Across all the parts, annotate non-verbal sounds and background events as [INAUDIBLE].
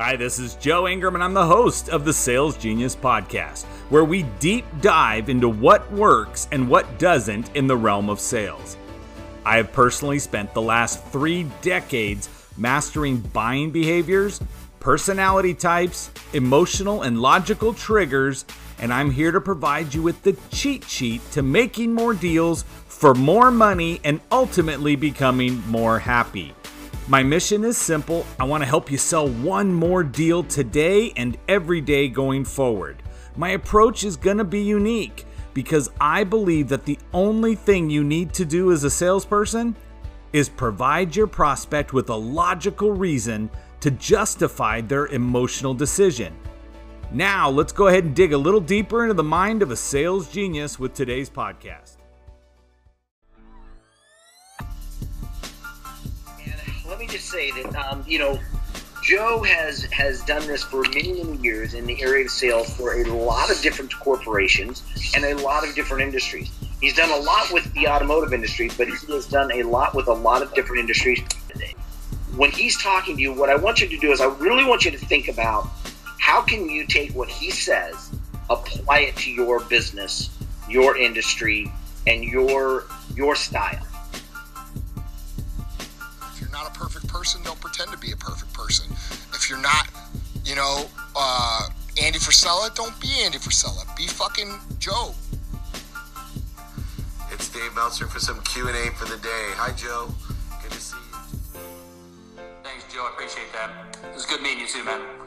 Hi, this is Joe Ingram, and I'm the host of the Sales Genius Podcast, where we deep dive into what works and what doesn't in the realm of sales. I have personally spent the last three decades mastering buying behaviors, personality types, emotional and logical triggers, and I'm here to provide you with the cheat sheet to making more deals for more money and ultimately becoming more happy. My mission is simple I want to help you sell one more deal today and every day going forward. My approach is going to be unique because I believe that the only thing you need to do as a salesperson is provide your prospect with a logical reason to justify their emotional decision. Now, let's go ahead and dig a little deeper into the mind of a sales genius with today's podcast. Just say that um, you know Joe has has done this for many many years in the area of sales for a lot of different corporations and a lot of different industries. He's done a lot with the automotive industry, but he has done a lot with a lot of different industries. When he's talking to you, what I want you to do is I really want you to think about how can you take what he says, apply it to your business, your industry, and your your style not a perfect person, don't pretend to be a perfect person. If you're not, you know, uh, Andy Frisella, don't be Andy Frisella. Be fucking Joe. It's Dave Meltzer for some Q&A for the day. Hi, Joe. Good to see you. Thanks, Joe. I appreciate that. It was good meeting you too, man.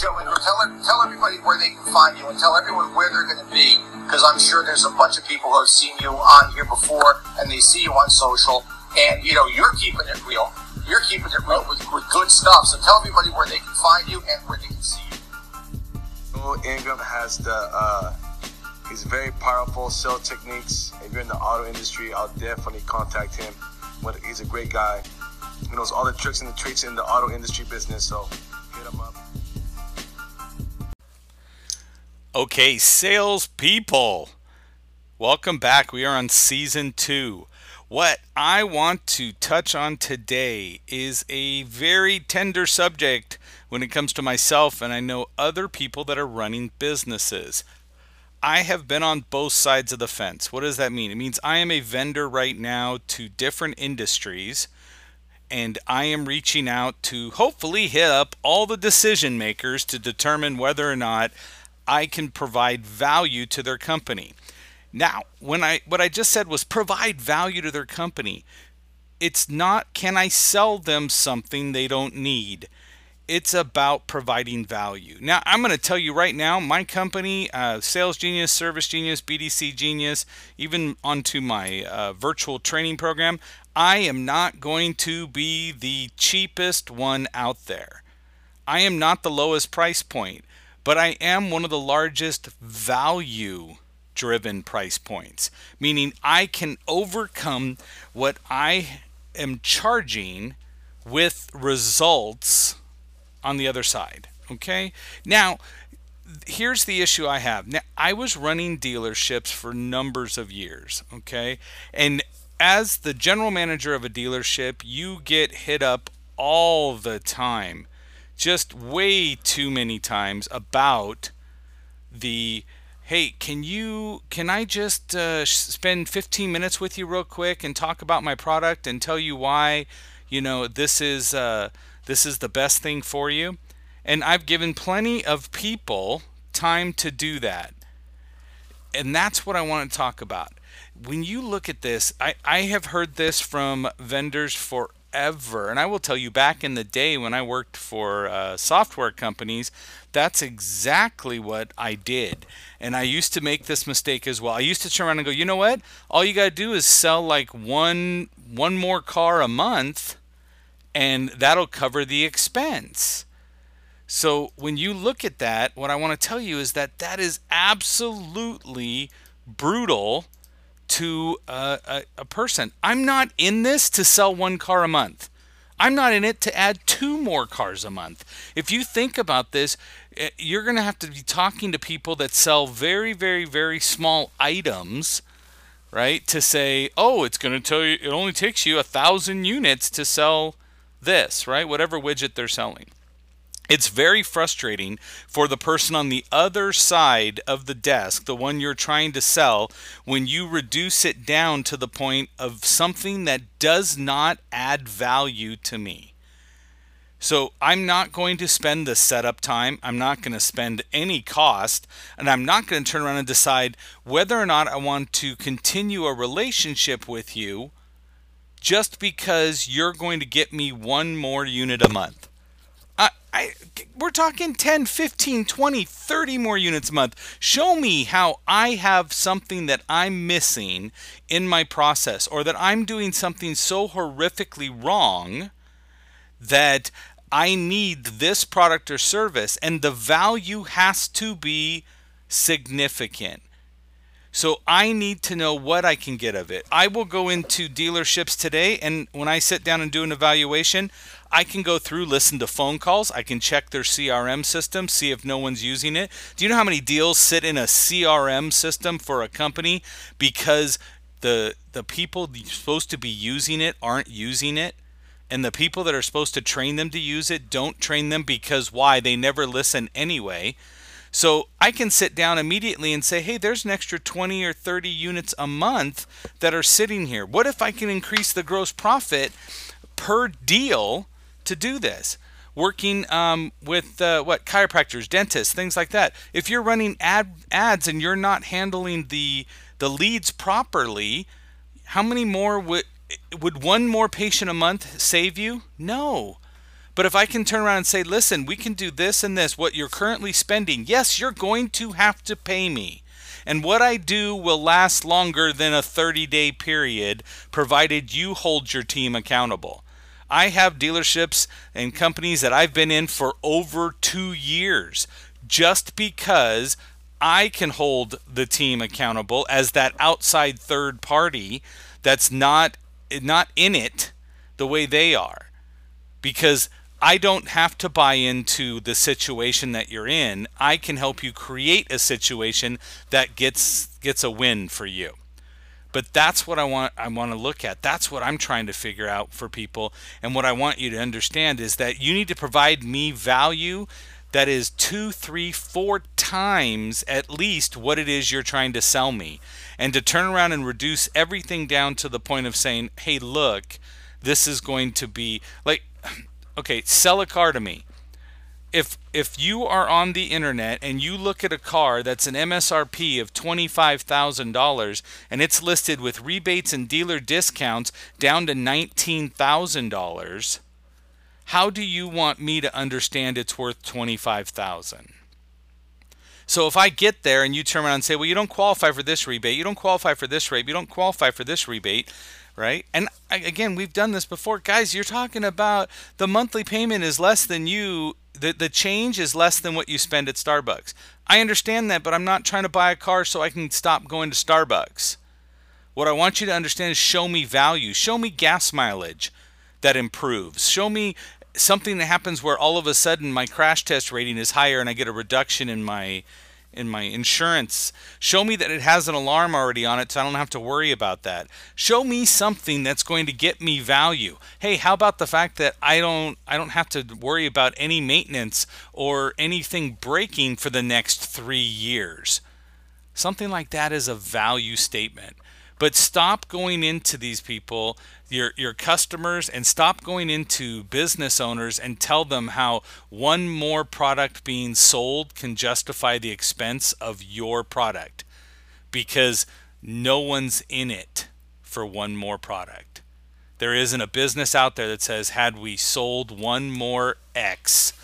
Joe, and tell, tell everybody where they can find you and tell everyone where they're going to be because I'm sure there's a bunch of people who have seen you on here before and they see you on social, and you know you're keeping it real. You're keeping it real with, with good stuff. So tell everybody where they can find you and where they can see you. Joe Ingram has the uh, he's very powerful sales techniques. If you're in the auto industry, I'll definitely contact him. But He's a great guy. He knows all the tricks and the traits in the auto industry business. So Okay, salespeople, welcome back. We are on season two. What I want to touch on today is a very tender subject when it comes to myself, and I know other people that are running businesses. I have been on both sides of the fence. What does that mean? It means I am a vendor right now to different industries and I am reaching out to hopefully hit up all the decision makers to determine whether or not I can provide value to their company. Now, when I what I just said was provide value to their company. It's not can I sell them something they don't need. It's about providing value. Now, I'm going to tell you right now, my company, uh, Sales Genius, Service Genius, BDC Genius, even onto my uh, virtual training program, I am not going to be the cheapest one out there. I am not the lowest price point but I am one of the largest value driven price points, meaning I can overcome what I am charging with results on the other side. Okay? Now, here's the issue I have. Now, I was running dealerships for numbers of years, okay? And as the general manager of a dealership, you get hit up all the time just way too many times about the hey can you can i just uh, spend 15 minutes with you real quick and talk about my product and tell you why you know this is uh, this is the best thing for you? And i've given plenty of people time to do that. And that's what i want to talk about. When you look at this i, I have heard this from vendors for ever. And I will tell you, back in the day when I worked for uh, software companies, that's exactly what I did. And I used to make this mistake as well. I used to turn around and go, you know what? All you got to do is sell like one one more car a month, and that'll cover the expense. So when you look at that, what I want to tell you is that that is absolutely brutal to a, a, a person. I'm not in this to sell one car a month. I'm not in it to add two more cars a month. If you think about this, eh, you're going to have to be talking to people that sell very, very, very small items, right? To say, oh, it's going to tell you, it only takes you a thousand units to sell this, right? Whatever widget they're selling. It's very frustrating for the person on the other side of the desk, the one you're trying to sell, when you reduce it down to the point of something that does not add value to me. So I'm not going to spend the setup time. I'm not going to spend any cost. And I'm not going to turn around and decide whether or not I want to continue a relationship with you just because you're going to get me one more unit a month. We're talking 10, 15, 20, 30 more units a month. Show me how I have something that I'm missing in my process or that I'm doing something so horrifically wrong that I need this product or service and the value has to be significant. So I need to know what I can get of it. I will go into dealerships today and when I sit down and do an evaluation, I can go through, listen to phone calls. I can check their CRM system, see if no one's using it. Do you know how many deals sit in a CRM system for a company because the the people supposed to be using it aren't using it? And the people that are supposed to train them to use it don't train them because why? They never listen anyway. So I can sit down immediately and say, hey, there's an extra 20 or 30 units a month that are sitting here. What if I can increase the gross profit per deal to do this. Working um, with uh, what chiropractors, dentists, things like that. If you're running ad ads and you're not handling the the leads properly, how many more would would one more patient a month save you? No. But if I can turn around and say, listen, we can do this and this, what you're currently spending, yes, you're going to have to pay me. And what I do will last longer than a 30 day period, provided you hold your team accountable. I have dealerships and companies that I've been in for over two years just because I can hold the team accountable as that outside third party that's not not in it the way they are because I don't have to buy into the situation that you're in. I can help you create a situation that gets gets a win for you. But that's what I want I want to look at. That's what I'm trying to figure out for people. And what I want you to understand is that you need to provide me value that is two, three, four times at least what it is you're trying to sell me. And to turn around and reduce everything down to the point of saying, hey, look, this is going to be like, [CLEARS THROAT] okay, sell a car to me if if you are on the internet and you look at a car that's an MSRP of $25,000 and it's listed with rebates and dealer discounts down to $19,000, how do you want me to understand it's worth 25,000? So if I get there and you turn around and say, "Well, you don't qualify for this rebate, you don't qualify for this rate, you don't qualify for this rebate," right? And again, we've done this before. Guys, you're talking about the monthly payment is less than you the, the change is less than what you spend at Starbucks. I understand that, but I'm not trying to buy a car so I can stop going to Starbucks. What I want you to understand is show me value. Show me gas mileage that improves. Show me something that happens where all of a sudden my crash test rating is higher and I get a reduction in my in my insurance. Show me that it has an alarm already on it so I don't have to worry about that. Show me something that's going to get me value. Hey, how about the fact that I don't I don't have to worry about any maintenance or anything breaking for the next 3 years. Something like that is a value statement. But stop going into these people, your your customers, and stop going into business owners and tell them how one more product being sold can justify the expense of your product. Because no one's in it for one more product. There isn't a business out there that says, had we sold one more X,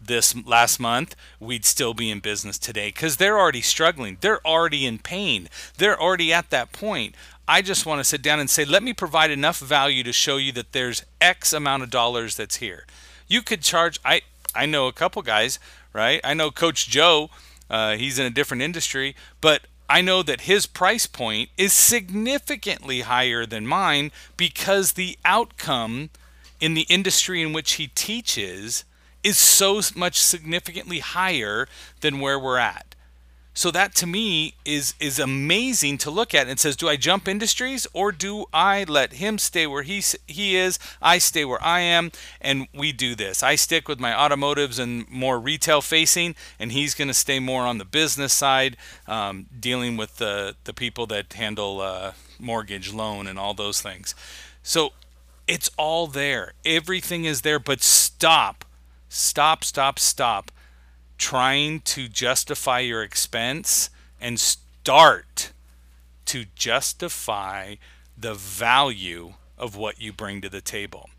this last month, we'd still be in business today because they're already struggling. They're already in pain. They're already at that point. I just want to sit down and say, let me provide enough value to show you that there's X amount of dollars that's here. You could charge, I, I know a couple guys, right? I know Coach Joe, uh, he's in a different industry, but I know that his price point is significantly higher than mine because the outcome in the industry in which he teaches is so much significantly higher than where we're at. So that to me is is amazing to look at. And it says, do I jump industries or do I let him stay where he he is? I stay where I am, and we do this. I stick with my automotives and more retail facing, and he's going to stay more on the business side, um, dealing with the the people that handle uh, mortgage, loan, and all those things. So it's all there. Everything is there, but stop, stop, stop, stop trying to justify your expense and start to justify the value of what you bring to the table.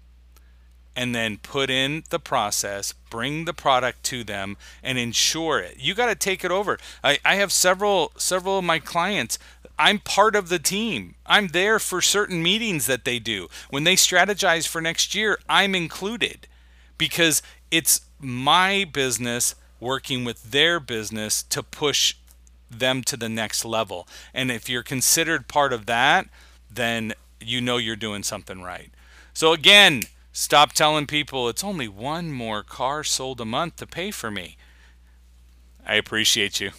And then put in the process, bring the product to them, and ensure it. You got to take it over. I, I have several several of my clients. I'm part of the team. I'm there for certain meetings that they do. When they strategize for next year, I'm included because it's my business working with their business to push them to the next level. And if you're considered part of that, then you know you're doing something right. So again, stop telling people it's only one more car sold a month to pay for me. I appreciate you.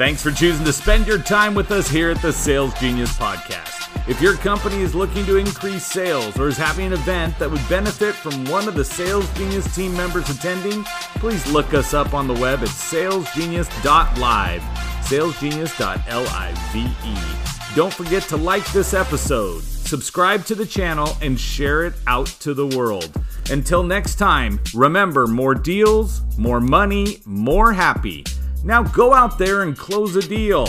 Thanks for choosing to spend your time with us here at the Sales Genius Podcast. If your company is looking to increase sales or is having an event that would benefit from one of the Sales Genius team members attending, please look us up on the web at salesgenius.live, salesgenius.live. Don't forget to like this episode, subscribe to the channel, and share it out to the world. Until next time, remember more deals, more money, more happy. Now go out there and close a deal.